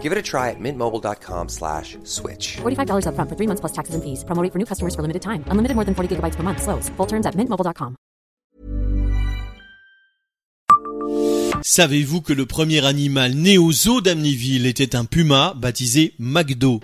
Give it a try at mintmobile.com slash switch. $45 upfront for three months plus taxes and fees. Promo rate for new customers for limited time. Unlimited more than 40 gigabytes per month. Slows. Full terms at mintmobile.com. Savez-vous que le premier animal né au zoo d'Amnéville était un puma baptisé McDo?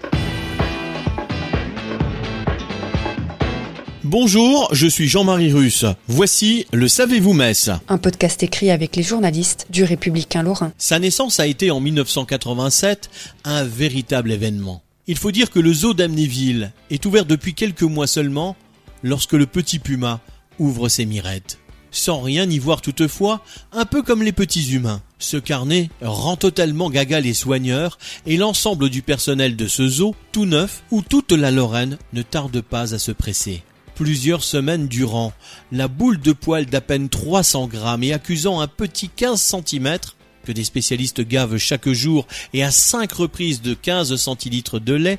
Bonjour, je suis Jean-Marie Russe. Voici le Savez-vous Metz Un podcast écrit avec les journalistes du Républicain Lorrain. Sa naissance a été en 1987 un véritable événement. Il faut dire que le zoo d'Amnéville est ouvert depuis quelques mois seulement lorsque le petit puma ouvre ses mirettes. Sans rien y voir toutefois, un peu comme les petits humains. Ce carnet rend totalement gaga les soigneurs et l'ensemble du personnel de ce zoo, tout neuf, où toute la Lorraine ne tarde pas à se presser plusieurs semaines durant. La boule de poil d'à peine 300 grammes et accusant un petit 15 cm, que des spécialistes gavent chaque jour et à cinq reprises de 15 centilitres de lait,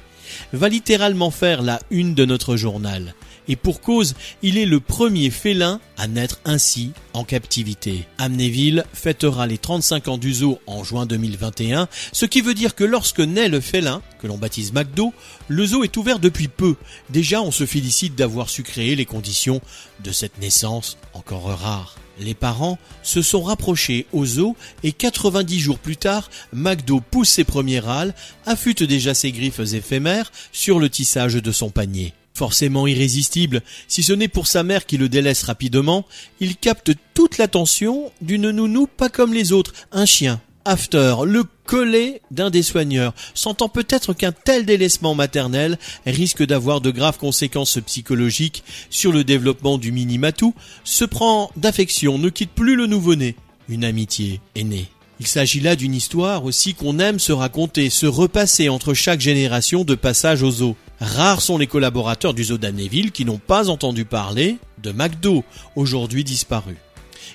va littéralement faire la une de notre journal. Et pour cause, il est le premier félin à naître ainsi en captivité. Amnéville fêtera les 35 ans du zoo en juin 2021, ce qui veut dire que lorsque naît le félin, que l'on baptise McDo, le zoo est ouvert depuis peu. Déjà, on se félicite d'avoir su créer les conditions de cette naissance encore rare. Les parents se sont rapprochés au zoo et 90 jours plus tard, McDo pousse ses premiers râles, affûte déjà ses griffes éphémères sur le tissage de son panier. Forcément irrésistible, si ce n'est pour sa mère qui le délaisse rapidement, il capte toute l'attention d'une nounou pas comme les autres, un chien. After, le collet d'un des soigneurs, sentant peut-être qu'un tel délaissement maternel risque d'avoir de graves conséquences psychologiques sur le développement du mini-matou, se prend d'affection, ne quitte plus le nouveau-né. Une amitié est née. Il s'agit là d'une histoire aussi qu'on aime se raconter, se repasser entre chaque génération de passage au zoo. Rares sont les collaborateurs du zoo d'Amnéville qui n'ont pas entendu parler de McDo, aujourd'hui disparu.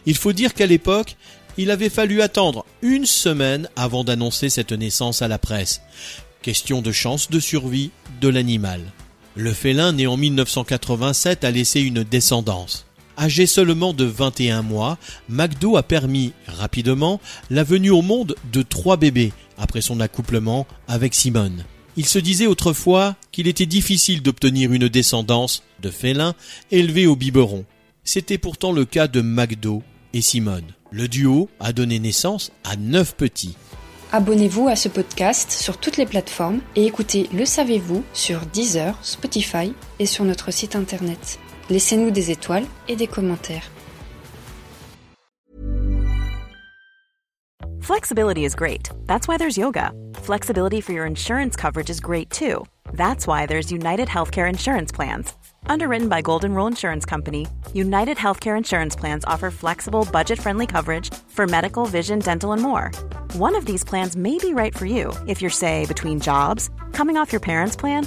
Il faut dire qu'à l'époque, il avait fallu attendre une semaine avant d'annoncer cette naissance à la presse. Question de chance de survie de l'animal. Le félin né en 1987 a laissé une descendance. Âgé seulement de 21 mois, McDo a permis rapidement la venue au monde de trois bébés après son accouplement avec Simone. Il se disait autrefois qu'il était difficile d'obtenir une descendance de félins élevés au biberon. C'était pourtant le cas de McDo et Simone. Le duo a donné naissance à neuf petits. Abonnez-vous à ce podcast sur toutes les plateformes et écoutez Le Savez-vous sur Deezer, Spotify et sur notre site internet. Laissez-nous des étoiles et des commentaires. Flexibility is great. That's why there's yoga. Flexibility for your insurance coverage is great too. That's why there's United Healthcare Insurance Plans. Underwritten by Golden Rule Insurance Company, United Healthcare Insurance Plans offer flexible, budget friendly coverage for medical, vision, dental, and more. One of these plans may be right for you if you're, say, between jobs, coming off your parents' plan,